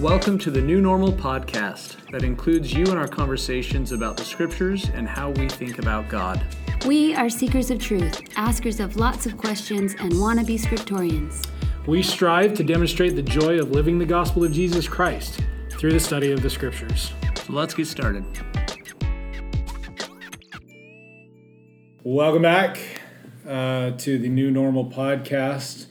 Welcome to the New Normal podcast that includes you in our conversations about the scriptures and how we think about God. We are seekers of truth, askers of lots of questions, and wannabe scriptorians. We strive to demonstrate the joy of living the gospel of Jesus Christ through the study of the scriptures. So let's get started. Welcome back uh, to the New Normal podcast.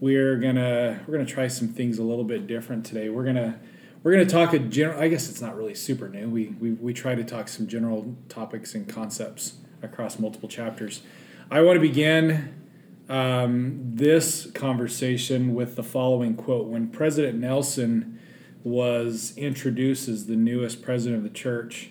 We're gonna we're gonna try some things a little bit different today. We're gonna we're gonna talk a general. I guess it's not really super new. We we we try to talk some general topics and concepts across multiple chapters. I want to begin um, this conversation with the following quote: When President Nelson was introduced as the newest president of the church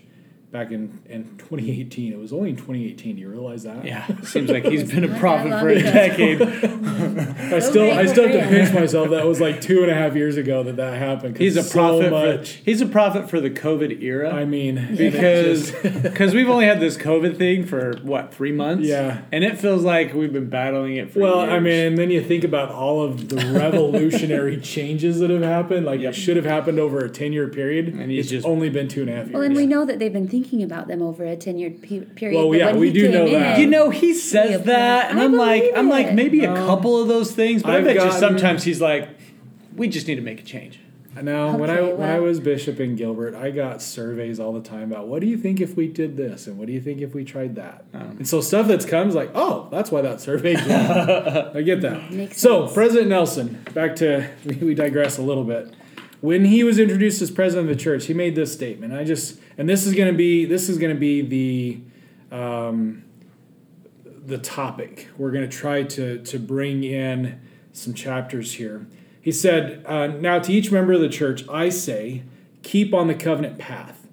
back in, in 2018. It was only in 2018. Do you realize that? Yeah, seems like he's been a prophet for a decade. I still I still have to pinch myself. That was like two and a half years ago that that happened. He's a so prophet. much- for, he's a prophet for the COVID era. I mean, because because we've only had this COVID thing for what three months? Yeah. and it feels like we've been battling it for. well, I mean, and then you think about all of the revolutionary changes that have happened. Like Yep. it should have happened over a 10 year period. And he's it's just- only been two and a half years. Well, and we know that they've been thinking about them over a 10 year period. Well, but yeah, we do know in- that. You know, he says Yeah, that, and I I'm like, believe I'm like, it. maybe a couple of those things, but i I've bet you sometimes he's like, we just need to make a change. Now, when I Okay, when I was bishop in Gilbert, I got surveys all the time about what do you think if we did this and what do you think if we tried that. Um. And so stuff that's comes like, oh, that's why that survey. I get that. Makes so sense. President Nelson, back to we, we digress a little bit. When he was introduced as president of the church, he made this statement. I just and this is going to be this is going to be the um, the topic. We're going to try to to bring in some chapters here. He said, uh, "Now to each member of the church, I say, keep on the covenant path.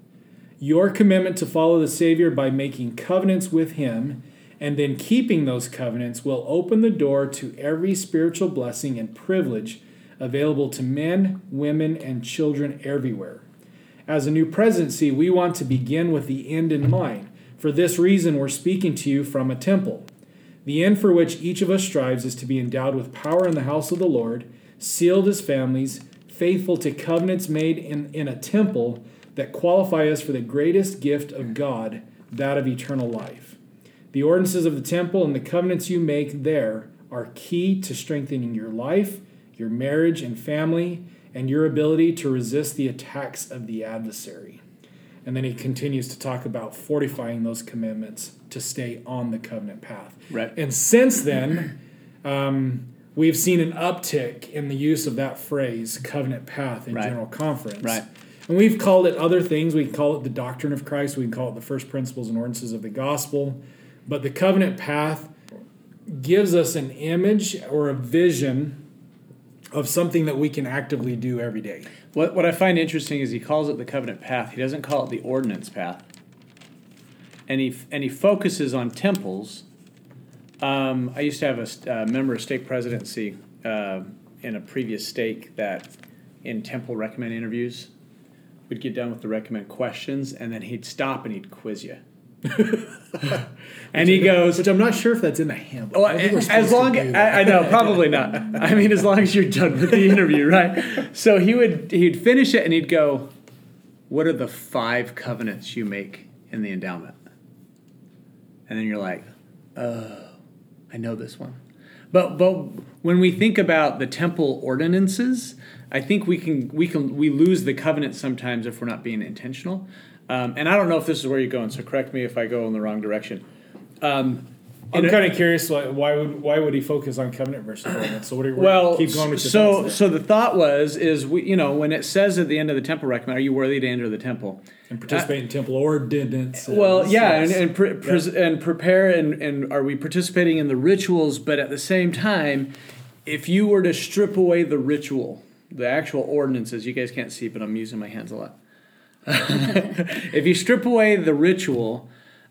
Your commitment to follow the Savior by making covenants with Him." And then keeping those covenants will open the door to every spiritual blessing and privilege available to men, women, and children everywhere. As a new presidency, we want to begin with the end in mind. For this reason, we're speaking to you from a temple. The end for which each of us strives is to be endowed with power in the house of the Lord, sealed as families, faithful to covenants made in, in a temple that qualify us for the greatest gift of God, that of eternal life. The ordinances of the temple and the covenants you make there are key to strengthening your life, your marriage and family, and your ability to resist the attacks of the adversary. And then he continues to talk about fortifying those commitments to stay on the covenant path. Right. And since then, um, we've seen an uptick in the use of that phrase, covenant path, in Right. general conference. Right. And we've called it other things. We call it the doctrine of Christ. We can call it the first principles and ordinances of the gospel. But the covenant path gives us an image or a vision of something that we can actively do every day. What, what I find interesting is he calls it the covenant path. He doesn't call it the ordinance path. And he, and he focuses on temples. Um, I used to have a uh, member of stake presidency uh, in a previous stake that in temple recommend interviews, we'd get done with the recommend questions, and then he'd stop and he'd quiz you. and he goes, Which I'm not sure if that's in the handbook. well, I think we're as long I. I know, probably not. I mean, as long as you're done with the interview, right? So he would he'd finish it and he'd go, "What are the five covenants you make in the endowment?" And then you're like, "Oh, I know this one." But but when we think about the temple ordinances, I think we can we can we lose the covenant sometimes if we're not being intentional. Um, and I don't know if this is where you're going, so correct me if I go in the wrong direction. Um, I'm kind of curious. Why, why would why would he focus on covenant versus ordinance? So what are you? Well, keep going with so so the thought was is we you know when it says at the end of the temple recommend are you worthy to enter the temple? and participate in temple ordinances. Well, yeah, and Yes. and, pre- pres and prepare and and are we participating in the rituals? But at the same time, if you were to strip away the ritual, the actual ordinances, you guys can't see, but I'm using my hands a lot. if you strip away the ritual,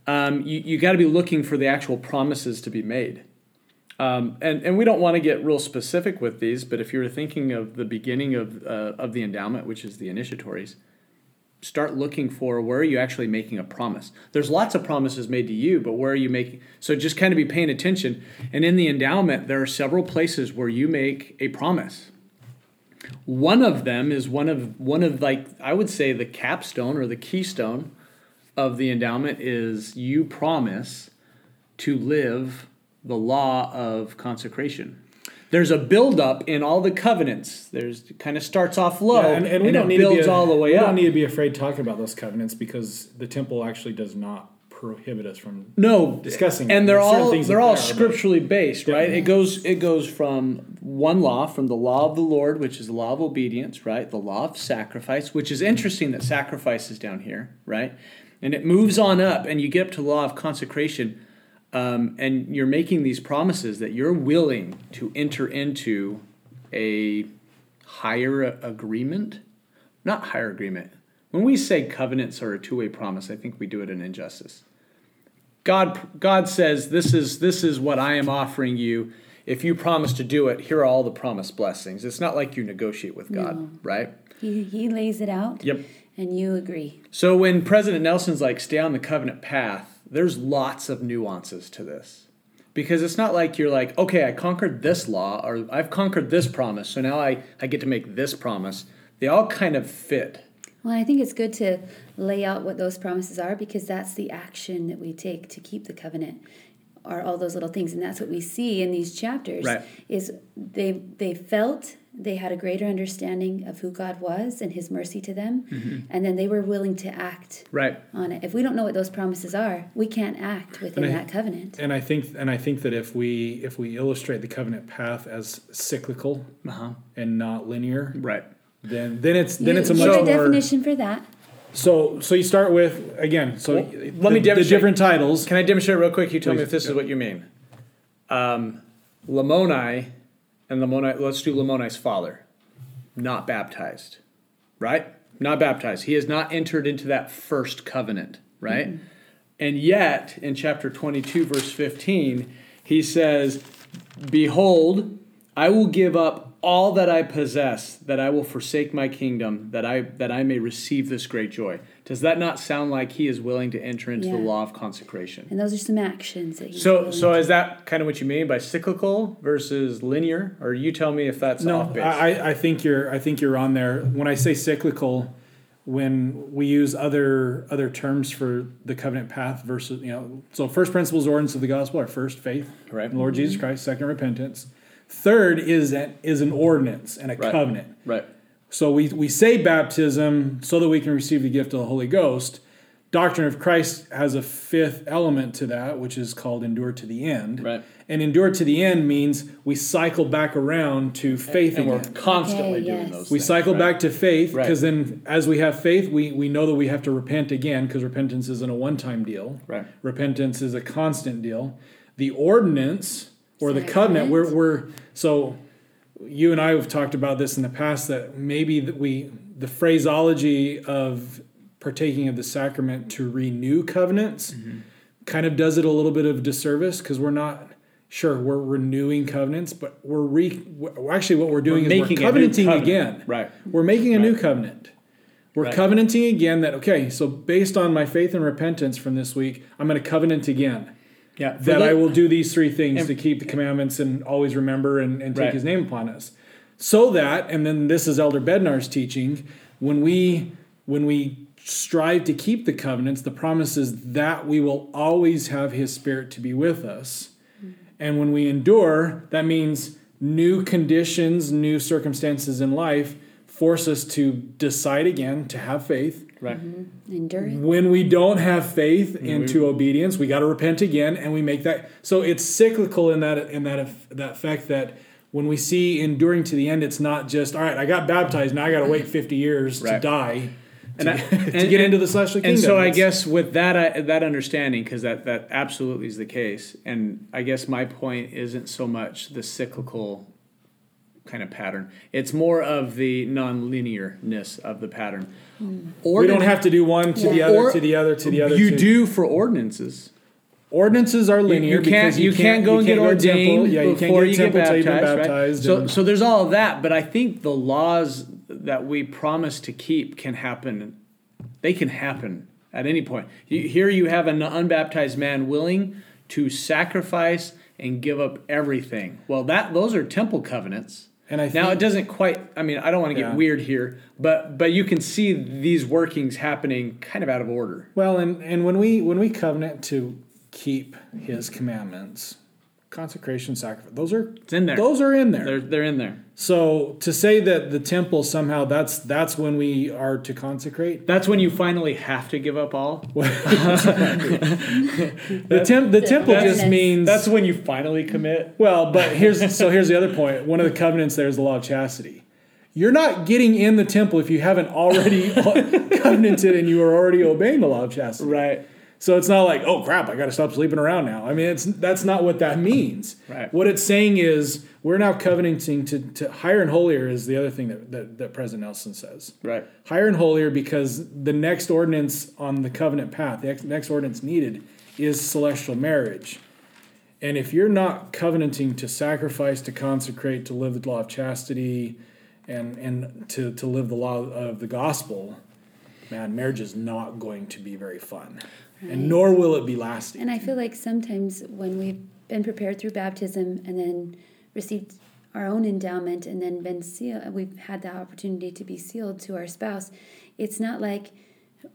um, you, you got to be looking for the actual promises to be made. Um, and, and we don't want to get real specific with these, but if you're thinking of the beginning of, uh, of the endowment, which is the initiatories, start looking for where are you actually making a promise. There's lots of promises made to you, but where are you making? So just kind of be paying attention. And in the endowment, there are several places where you make a promise. One of them is one of one of like I would say the capstone or the keystone of the endowment is you promise to live the law of consecration. There's a buildup in all the covenants. There's kind of starts off low Yeah, and, and we don't it need builds to be, all the way we up. We don't need to be afraid talking about those covenants because the temple actually does not prohibit us from no discussing and it. they're There's all things they're all there scripturally based right Yeah. it goes it goes from one law from the law of the lord which is the law of obedience right? The law of sacrifice which is interesting that sacrifice is down here right? And it moves on up and you get up to law of consecration um, and you're making these promises that you're willing to enter into a higher agreement. Not higher agreement. When we say covenants are a two-way promise i think we do it an injustice. God God says this is this is what I am offering you. If you promise to do it, here are all the promised blessings. It's not like you negotiate with God, right? He, he lays it out Yep. and you agree. So when President Nelson's like stay on the covenant path, there's lots of nuances to this. Because it's not like you're like, okay, I conquered this law or I've conquered this promise, so now I, I get to make this promise. They all kind of fit. Well, I think it's good to lay out what those promises are because that's the action that we take to keep the covenant are all those little things and that's what we see in these chapters Right. is they they felt they had a greater understanding of who God was and his mercy to them and then they were willing to act Right. on it. If we don't know what those promises are, we can't act within I- that covenant. And I think and I think that if we if we illustrate the covenant path as cyclical Uh-huh. and not linear, Right. then then it's then You- it's a much have more definition for that. So so you start with again so Well, the, let me the demonstrate. different titles Can I demonstrate real quick? You tell me if this is what you mean. Um, Lamoni and Lamoni, let's do Lamoni's father, not baptized, right? Not baptized. He has not entered into that first covenant, right? And yet, in chapter 22, verse 15, he says, Behold, I will give up all that I possess, that I will forsake my kingdom, that I that I may receive this great joy. Does that not sound like he is willing to enter into the law of consecration? And those are some actions that he's So, so to is that kind of what you mean by cyclical versus linear, or you tell me if that's no off base? I, I think you're I think you're on there when I say cyclical when we use other other terms for the covenant path versus you know so first principles ordinance of the gospel are first faith Right. in the Lord mm-hmm. Jesus Christ second repentance third is an, is an ordinance and a Right. covenant right. So we, we say baptism so that we can receive the gift of the Holy Ghost. Doctrine of Christ has a fifth element to that, which is called endure to the end. Right. And endure to the end means we cycle back around to faith And we're constantly Okay, doing yes. those. We things, cycle right? back to faith Right. because then, as we have faith, we, we know that we have to repent again because repentance isn't a one time deal. Right. Repentance is a constant deal. The ordinance or the covenant, we're, we're so you and I have talked about this in the past that maybe that we the phraseology of partaking of the sacrament to renew covenants Mm-hmm. kind of does it a little bit of disservice because we're not sure we're renewing covenants, but we're re we're, actually what we're doing We're is making we're covenanting covenant. again. Right. We're making a new covenant. We're Right. covenanting again that okay, so based on my faith and repentance from this week, I'm going to covenant again Yeah. That the- I will do these three things And- to keep the commandments and always remember and, and take Right. his name upon us. So that, and then this is Elder Bednar's teaching, when we when we strive to keep the covenants, the promise is that we will always have his spirit to be with us. Mm-hmm. And when we endure, that means new conditions, new circumstances in life force us to decide again to have faith. Right. Mm-hmm. endure it. When we don't have faith into obedience, we got to repent again, and we make that. So it's cyclical in that in that eff- that fact that when we see enduring to the end, it's not just all right. I got baptized, now I got to wait fifty years to Right. die And to, I- to and- get into the celestial kingdom. And so I guess with that I, that understanding, because that that absolutely is the case, and I guess my point isn't so much the cyclical kind of pattern; it's more of the non-linearness of the pattern. Hmm. we don't have to do one to the other Or- to the other to the other. You to- do for ordinances. Ordinances are linear. You can't because you, can't go and get can't go to temple. ordained Yeah, you before you get temple you've been baptized. baptized. Right? So so there's all of that, but I think the laws that we promise to keep can happen. They can happen at any point. You, here you have an unbaptized man willing to sacrifice and give up everything. Well, that those are temple covenants. And I now it doesn't quite. I mean, I don't want to get Yeah. weird here, but but you can see these workings happening kind of out of order. Well, and, and when we when we covenant to keep His commandments, consecration, sacrifice, those are It's in there. those are in there. They're they're in there. So to say that the temple somehow that's that's when we are to consecrate. That's when you finally have to give up all. The temp the temple just means That's when you finally commit. well, but here's so here's the other point. One of the covenants there is the law of chastity. You're not getting in the temple if you haven't already covenanted and you are already obeying the law of chastity. Right. So it's not like, oh crap, I got to stop sleeping around now. I mean, it's that's not what that means. Right. What it's saying is we're now covenanting to, to higher and holier is the other thing that, that, that President Nelson says. Right. Higher and holier because the next ordinance on the covenant path, the ex- next ordinance needed is celestial marriage. And if you're not covenanting to sacrifice, to consecrate, to live the law of chastity, and and to, to live the law of the gospel, man, marriage is not going to be very fun. And nor will it be lasting. And I feel like sometimes when we've been prepared through baptism and then received our own endowment and then been sealed, we've had the opportunity to be sealed to our spouse. It's not like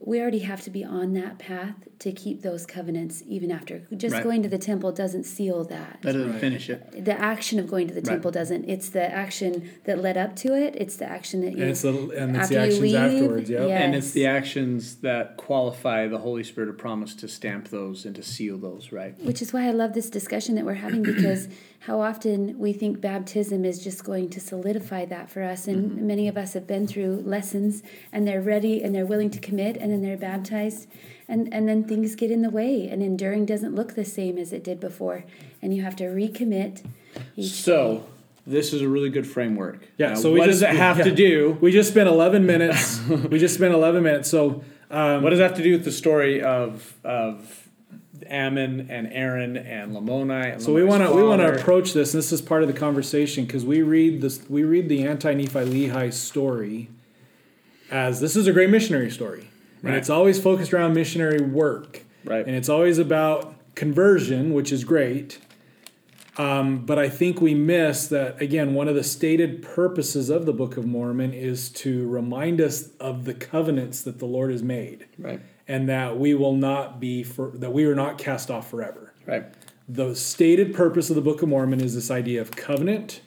we already have to be on that path to keep those covenants even after. Just Right. going to the temple doesn't seal that. That doesn't Right. finish it. the action of going to the Right. temple doesn't. It's the action that led up to it. It's the action that you and it's the and it's after the actions leave, afterwards. Yep. yeah. And it's the actions that qualify the Holy Spirit of promise to stamp those and to seal those, right? Which is why I love this discussion that we're having because how often we think baptism is just going to solidify that for us. And Mm-hmm. many of us have been through lessons and they're ready and they're willing to commit and then they're baptized. And, and then things get in the way and enduring doesn't look the same as it did before. And you have to recommit each day. So this is a really good framework. Yeah, Now, so we what just- does it have yeah. to do? We just spent 11 minutes. we just spent 11 minutes. So um, What does that have to do with the story of of Ammon and Aaron and Lamoni? And So we want to we want to approach this. And this is part of the conversation because we read this. We read the anti Nephi Lehi story as this is a great missionary story, and it's always focused around missionary work, Right. and it's always about conversion, which is great. Um, but I think we miss that again. One of the stated purposes of the Book of Mormon is to remind us of the covenants that the Lord has made, Right. And that we will not be for that we are not cast off forever Right. the stated purpose of the Book of Mormon is this idea of covenant,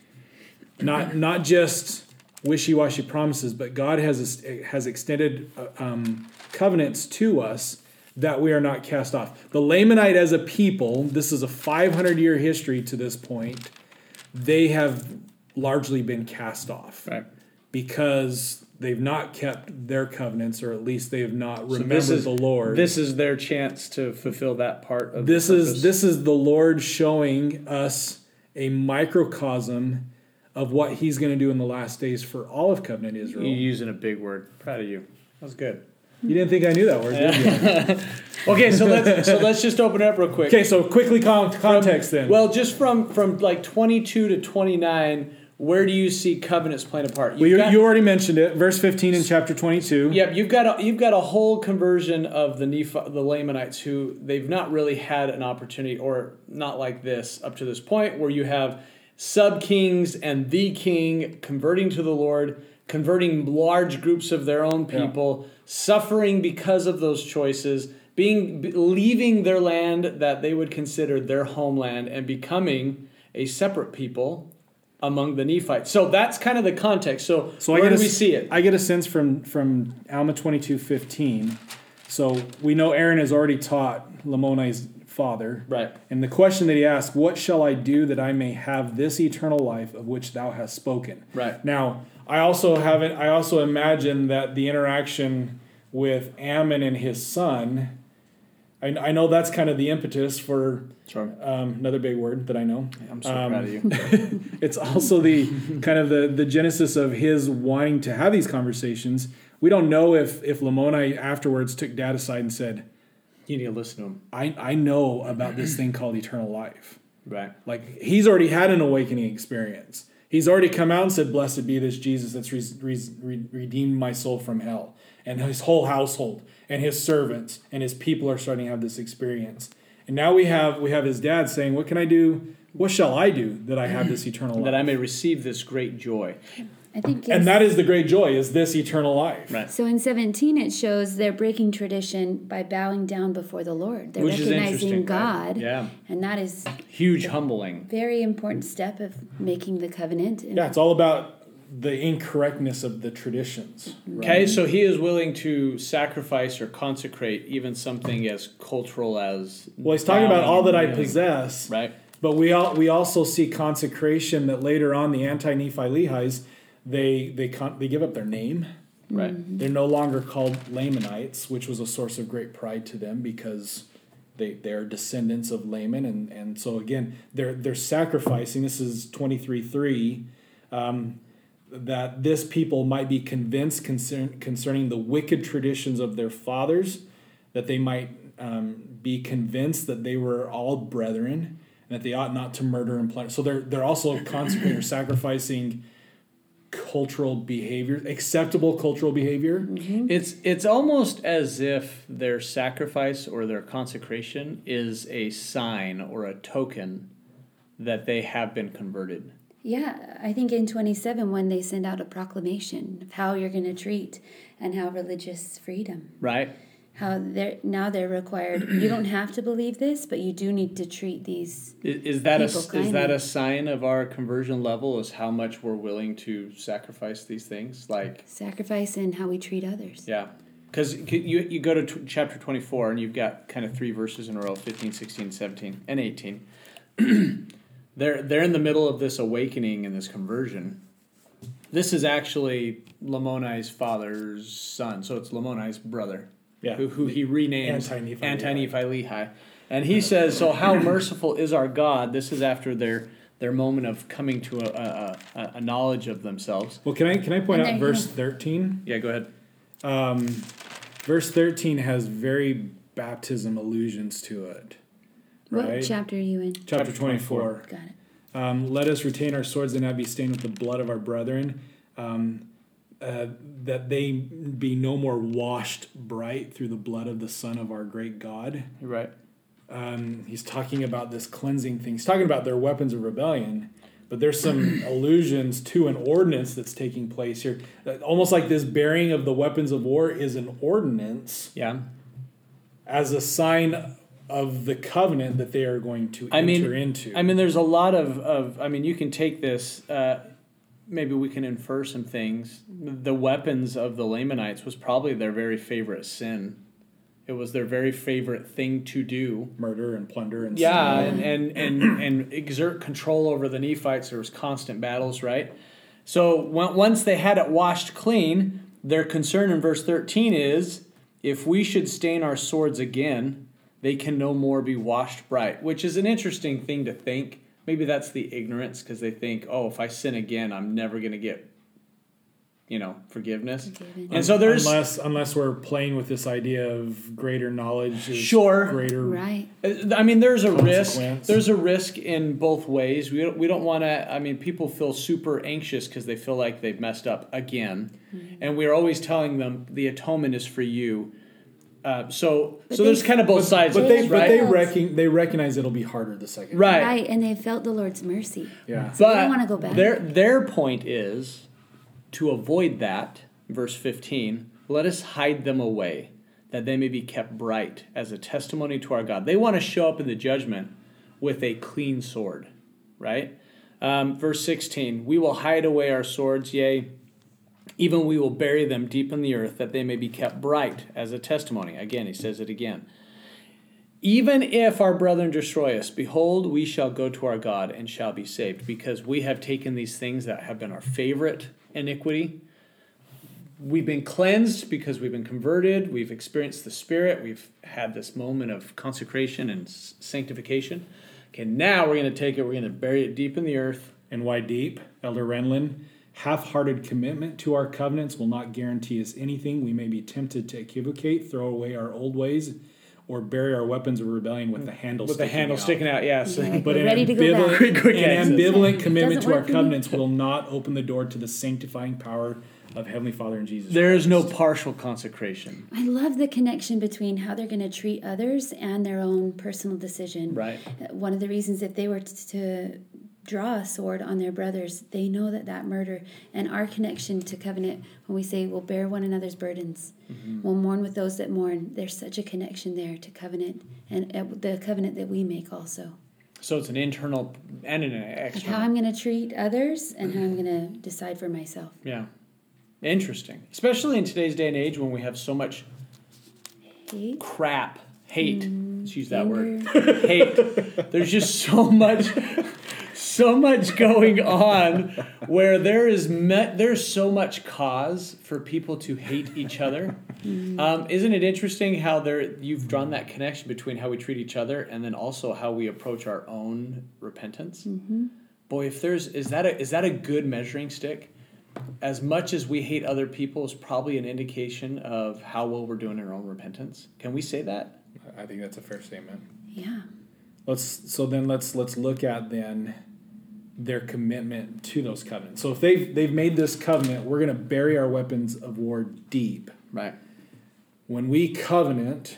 not not just wishy-washy promises, but God has has extended uh, um, covenants to us that we are not cast off. The Lamanite as a people, this is a 500 year history to this point. They have largely been cast off Right. because they've not kept their covenants, or at least they have not remembered is the Lord. This is their chance to fulfill that part of this the is this is the lord showing us a microcosm of what he's going to do in the last days for all of covenant israel You're using a big word. Proud of you. That was good. You didn't think i knew that word did you Okay, so let's so let's just open it up real quick. okay so quickly con- context then Well, just from from like 22 to 29, where do you see covenants playing a part? well, you, got- you already mentioned it verse 15 in chapter 22 Yep, you've got a, you've got a whole conversion of the Nephi, the Lamanites who they've not really had an opportunity or not like this up to this point where you have sub kings and the king converting to the Lord, converting large groups of their own Yeah. people, suffering because of those choices, being leaving their land that they would consider their homeland and becoming a separate people among the Nephites. So that's kind of the context. So, so where I get do a, we see it? i get a sense from from alma 22 15 so we know aaron has already taught lamoni's father Right. And the question that he asked, What shall I do that I may have this eternal life of which thou hast spoken? Right. Now, I also haven't I also imagine that the interaction with Ammon and his son, I, I know that's kind of the impetus for Sure. um, another big word that I know. I'm so Um, proud of you. It's also the kind of the, the genesis of his wanting to have these conversations. We don't know if if Lamoni afterwards took dad aside and said, You need to listen to him. I, I know about this thing called eternal life. Right. Like he's already had an awakening experience. He's already come out and said, "Blessed be this Jesus that's re- re- re- redeemed my soul from hell." And his whole household and his servants and his people are starting to have this experience. And now we have we have his dad saying, "What can I do? What shall I do that I have this eternal life?" That I may receive this great joy. I think. and that is the great joy is this eternal life. Right. So in 17, it shows they're breaking tradition by bowing down before the Lord. They're Which recognizing interesting, God. right? Yeah. And that is Huge humbling. very important step of making the covenant. Yeah, it's all about the incorrectness of the traditions. Mm-hmm. Okay, so he is willing to sacrifice or consecrate even something as cultural as Well, he's talking about all that I possess, right? but we all we also see consecration that later on the anti-Nephi Lehi's they they con- they give up their name. Right. They're no longer called Lamanites, which was a source of great pride to them because they they're descendants of Laman, and and so again they're they're sacrificing. This is twenty three three. Um, that this people might be convinced concern, concerning the wicked traditions of their fathers, that they might um, be convinced that they were all brethren, and that they ought not to murder and plunder. So they're they're also consecrating or sacrificing cultural behavior, acceptable cultural behavior. Mm-hmm. It's it's almost as if their sacrifice or their consecration is a sign or a token that they have been converted. yeah, I think in 27, when they send out a proclamation of how you're going to treat and how religious freedom, Right? How they're now they're required. you don't have to believe this, but you do need to treat these. Is, is that a People is that a sign of our conversion level? Is how much we're willing to sacrifice these things? Like Sacrifice and how we treat others. Yeah. Because you, you go to t- chapter 24 and you've got kind of three verses in a row 15, 16, 17, and 18. they're, they're in the middle of this awakening and this conversion. This is actually Lamoni's father's son, so it's Lamoni's brother, Yeah. who, who he renames Anti-Nephi Anti-Nephi Lehi. And he says, So, how merciful is our God? This is after their, their moment of coming to a, a, a, a knowledge of themselves. Well, can I can I point And out verse thirteen? Yeah, go ahead. Um, verse thirteen has very baptism allusions to it. What chapter are you in? Chapter Chapter twenty four. Got it. Um, Let us retain our swords and not be stained with the blood of our brethren. Um, uh, that they be no more washed bright through the blood of the Son of our great God. You're right. um, he's talking about this cleansing thing. He's talking about their weapons of rebellion, but there's some allusions to an ordinance that's taking place here. Uh, Almost like this bearing of the weapons of war is an ordinance Yeah. as a sign of the covenant that they are going to I mean- enter into. I mean, there's a lot of, of I mean, you can take this, uh, maybe we can infer some things. The weapons of the Lamanites was probably their very favorite sin. It was their very favorite thing to do. murder and plunder and Yeah, and, and, and, and exert control over the Nephites. There was constant battles, right? So on- once they had it washed clean, their concern in verse 13 is if we should stain our swords again, they can no more be washed bright, which is an interesting thing to think. Maybe that's the ignorance because they think, oh, if I sin again, I'm never going to get, you know, forgiveness. Forgiven. And so there's unless unless we're playing with this idea of greater knowledge, is Sure. greater Right. Uh, I mean, there's a risk. There's a risk in both ways. We don't, we don't want to. I mean, people feel super anxious because they feel like they've messed up again, mm-hmm. and we're always telling them the atonement is for you. Uh, so But so there's kind of both sides, But of they this, but they recon, they recognize it'll be harder the second. right. Right. And they felt the Lord's mercy. Yeah. So they But don't wanna go back. Their their point is to avoid that. Verse fifteen. Let us hide them away, that they may be kept bright as a testimony to our God. They want to show up in the judgment with a clean sword, right? Um, verse sixteen. We will hide away our swords, yea. Even we will bury them deep in the earth, that they may be kept bright as a testimony. Again, he says it again. Even if our brethren destroy us, behold, we shall go to our God and shall be saved, because we have taken these things that have been our favorite iniquity. We've been cleansed because we've been converted. We've experienced the Spirit. We've had this moment of consecration and sanctification. Okay, now we're going to take it, we're going to bury it deep in the earth. And why deep, Elder Renlund? Half-hearted commitment to our covenants will not guarantee us anything. We may be tempted to equivocate, throw away our old ways, or bury our weapons of rebellion with the handle With the sticking handle out. sticking out, yeah. So, Yeah. But We're an ready to go ambivalent, back. Quick, quick an access. ambivalent commitment to our work for me. covenants will not open the door to the sanctifying power of Heavenly Father and Jesus. There is no partial consecration. I love the connection between how they're going to treat others and their own personal decision. Right. One of the reasons if they were to draw a sword on their brothers, they know that that murder and our connection to covenant, when we say we'll bear one another's burdens, we'll mourn with those that mourn, there's such a connection there to covenant and uh, the covenant that we make also. So it's an internal and an Like how. I'm going to treat others and how I'm going to decide for myself. Yeah. Interesting. Especially in today's day and age when we have so much Hate, crap, hate. Let's use that word. hate. There's just so much, so much going on where there is met. There's so much cause for people to hate each other. Um, isn't it interesting how there you've drawn that connection between how we treat each other and then also how we approach our own repentance? Boy, if there's is that a is that a good measuring stick? As much as we hate other people is probably an indication of how well we're doing in our own repentance. Can we say that? I think that's a fair statement. Yeah. Let's so then let's let's look at then their commitment to those covenants. So if they've they've made this covenant, we're going to bury our weapons of war deep. Right. When we covenant,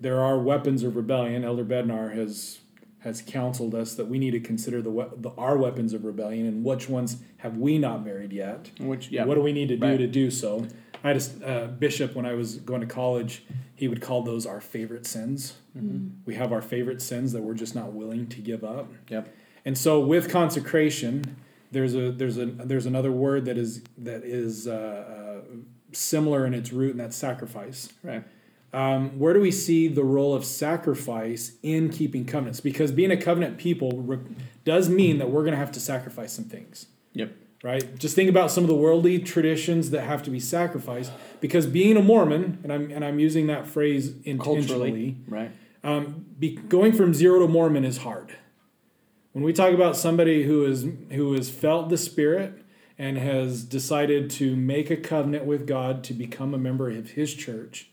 there are weapons of rebellion. Elder Bednar has has counseled us that we need to consider the, the our weapons of rebellion and which ones have we not buried yet. Which yeah. What do we need to do Right. to do so? I had uh, bishop when I was going to college. He would call those our favorite sins. We have our favorite sins that we're just not willing to give up. Yep. And so with consecration, there's a there's a there's another word that is that is uh, uh, similar in its root, and that's sacrifice. Right. Um, where do we see the role of sacrifice in keeping covenants? Because being a covenant people re- does mean that we're going to have to sacrifice some things Yep. right? Just think about some of the worldly traditions that have to be sacrificed. Because being a Mormon, and I'm and I'm using that phrase intentionally, Culturally. Right. um, be, going from zero to Mormon is hard. When we talk about somebody who is who has felt the Spirit and has decided to make a covenant with God to become a member of His church,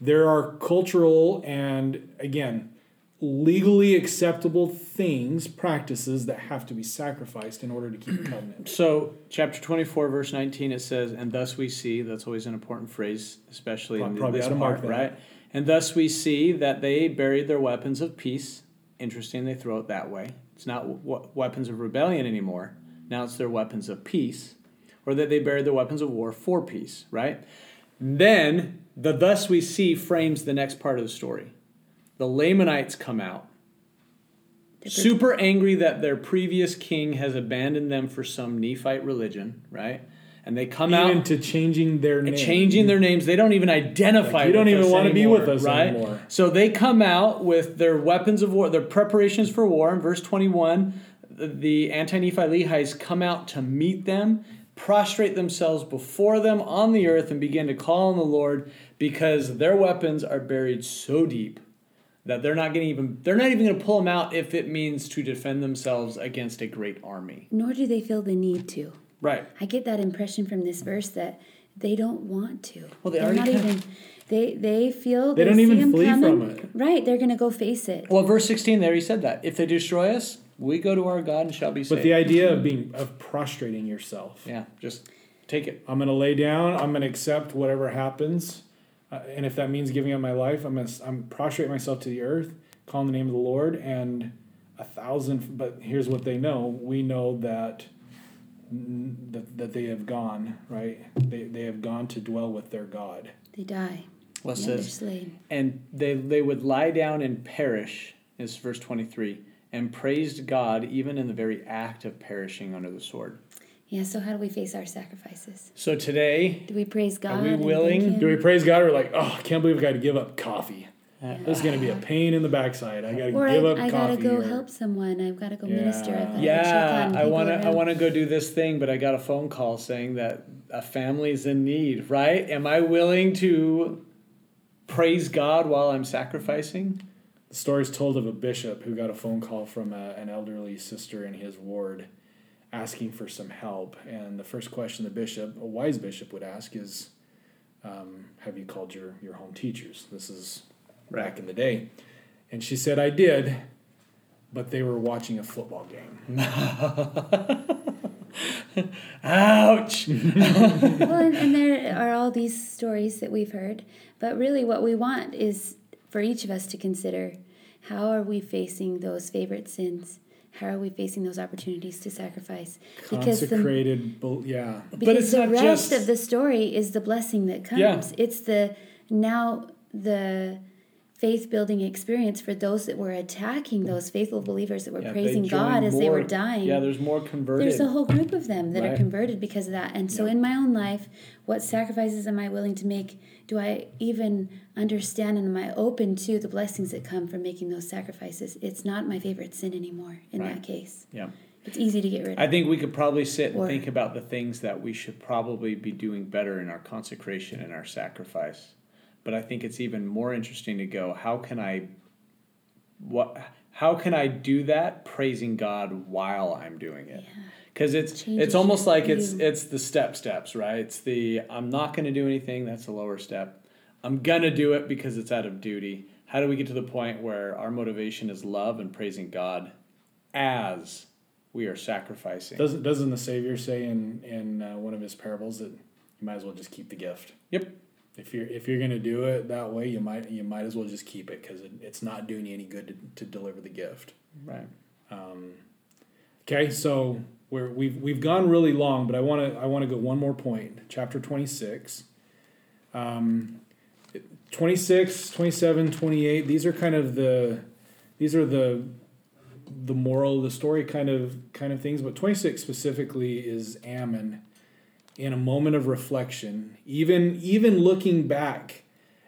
there are cultural and again legally acceptable things, practices that have to be sacrificed in order to keep a covenant. So, chapter 24, verse 19, it says, And thus we see, that's always an important phrase, especially in Probably this part, mark that. right? And thus we see that they buried their weapons of peace. Interesting, they throw it that way. It's not w- weapons of rebellion anymore. Now it's their weapons of peace. Or that they buried their weapons of war for peace, right? Then, the thus we see frames the next part of the story. The Lamanites come out super angry that their previous king has abandoned them for some Nephite religion, right? And they come Even out to changing their name. changing their names. They don't even identify. Like, you don't with even us wanna be with us right? anymore. So they come out with their weapons of war, their preparations for war. In verse twenty-one, the- the anti-Nephi Lehites come out to meet them, prostrate themselves before them on the earth, and begin to call on the Lord because their weapons are buried so deep that they're not going to even they're not even going to pull them out if it means to defend themselves against a great army. Nor do they feel the need to. Right. I get that impression from this verse that they don't want to. Well, they are already not even. They they feel They don't see even him flee from it. Right, they're gonna go face it. Well, verse 16 there he said that. If they destroy us, we go to our God and shall be saved. But the idea of being of prostrating yourself. yeah, just take it. I'm going to lay down. I'm going to accept whatever happens, uh, and if that means giving up my life, I'm going to I'm prostrate myself to the earth, call on the name of the Lord, and a thousand. But here's what they know: we know that that, that they have gone right. They they have gone to dwell with their God. They die. Well, Yeah, they're says, slain. and they, they would lie down and perish, is verse 23, and praised God even in the very act of perishing under the sword. Yeah. So how do we face our sacrifices? So today, Do we praise God? Are we willing? Do we praise God or like, oh, I can't believe I got to give up coffee. This is going to be a pain in the backside. I got to Or give I, up I coffee. gotta go or- help someone. I've got to go Yeah. minister. I've got to check yeah, on I want to I want to go do this thing, but I got a phone call saying that a family's in need, right? Am I willing to praise God while I'm sacrificing? The story's told of a bishop who got a phone call from a, an elderly sister in his ward asking for some help. And the first question the bishop, a wise bishop, would ask is, um, Have you called your, your home teachers? This is back in the day. And she said, I did, but they were watching a football game. Ouch. well, and, and there are all these stories that we've heard, but really what we want is for each of us to consider how are we facing those favorite sins? How are we facing those opportunities to sacrifice? Because consecrated, the, yeah. Because but it's the rest just... of the story is the blessing that comes. Yeah. It's the now the faith building experience for those that were attacking those faithful believers that were yeah, praising God as more, they were dying. Yeah, there's more converted. There's a whole group of them that right. are converted because of that. And so yeah. in my own life, what sacrifices am I willing to make? Do I even understand and am I open to the blessings that come from making those sacrifices? It's not my favorite sin anymore in right. that case. Yeah. It's easy to get rid of. I think we could probably sit and or, think about the things that we should probably be doing better in our consecration and our sacrifice but I think it's even more interesting to go, how can I what how can I do that praising God while I'm doing it? Because yeah. it's Changes it's almost like you. it's it's the step steps, right? It's the I'm not going to do anything, that's a lower step. I'm going to do it because it's out of duty. How do we get to the point where our motivation is love and praising God as we are sacrificing? Doesn't doesn't the Savior say in in uh, one of his parables that you might as well just keep the gift? Yep if you're if you're gonna do it that way, you might you might as well just keep it because it, it's not doing you any good to, to deliver the gift. Right. Um, okay, so we're we've we've gone really long, but I want to I want to go one more point. Chapter twenty six. Um, 26, 27, 28, these are kind of the these are the the moral of the story kind of kind of things, but 26 specifically is Ammon in a moment of reflection, even even looking back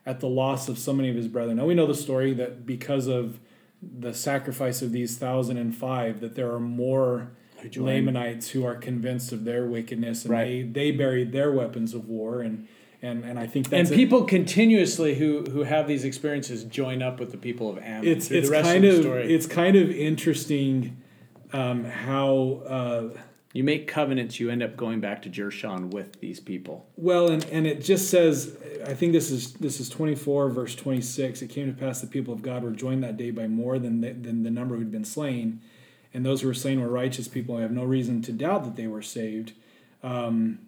at the loss of so many of his brethren. Now we know the story that because of the sacrifice of these thousand and five, that there are more Lamanites who are convinced of their wickedness and right. they, they buried their weapons of war and and and I think that's and people continuously who who have these experiences join up with the people of Ammon. It's it's kind of, of it's kind of interesting um, how. Uh, you make covenants, you end up going back to Jershon with these people. Well, and, and it just says, I think this is this is 24, verse 26. It came to pass the people of God were joined that day by more than the, than the number who had been slain. And those who were slain were righteous people. I have no reason to doubt that they were saved. Um,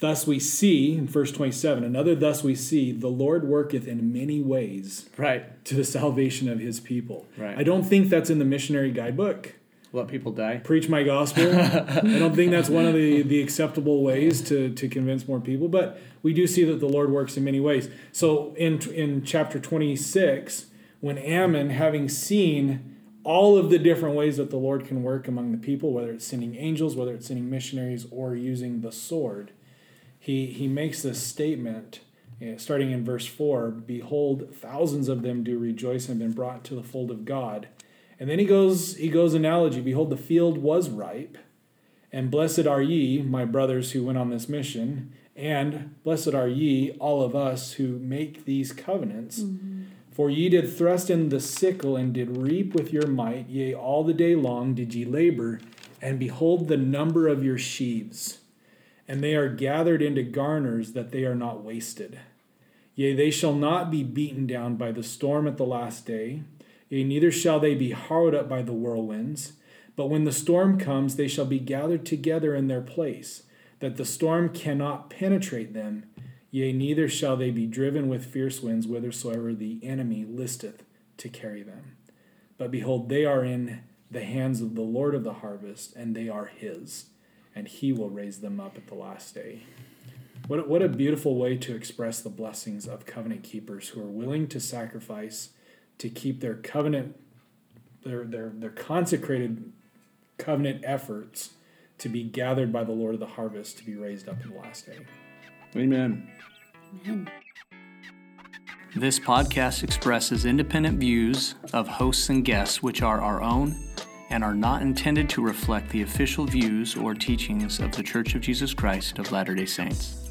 thus we see, in verse 27, another thus we see, the Lord worketh in many ways right. to the salvation of his people. Right. I don't think that's in the missionary guidebook. Let people die. Preach my gospel. I don't think that's one of the, the acceptable ways to, to convince more people, but we do see that the Lord works in many ways. So in in chapter 26, when Ammon, having seen all of the different ways that the Lord can work among the people, whether it's sending angels, whether it's sending missionaries, or using the sword, he, he makes this statement eh, starting in verse 4 Behold, thousands of them do rejoice and have been brought to the fold of God and then he goes he goes analogy, behold the field was ripe, and blessed are ye, my brothers who went on this mission, and blessed are ye, all of us who make these covenants. Mm-hmm. For ye did thrust in the sickle and did reap with your might, yea, all the day long did ye labor, and behold the number of your sheaves, and they are gathered into garners that they are not wasted. Yea, they shall not be beaten down by the storm at the last day. Yea, neither shall they be harrowed up by the whirlwinds. But when the storm comes, they shall be gathered together in their place, that the storm cannot penetrate them. Yea, neither shall they be driven with fierce winds whithersoever the enemy listeth to carry them. But behold, they are in the hands of the Lord of the harvest, and they are his, and he will raise them up at the last day. What, what a beautiful way to express the blessings of covenant keepers who are willing to sacrifice to keep their covenant, their, their, their consecrated covenant efforts to be gathered by the Lord of the harvest to be raised up in the last day. Amen. Amen. This podcast expresses independent views of hosts and guests, which are our own and are not intended to reflect the official views or teachings of The Church of Jesus Christ of Latter day Saints.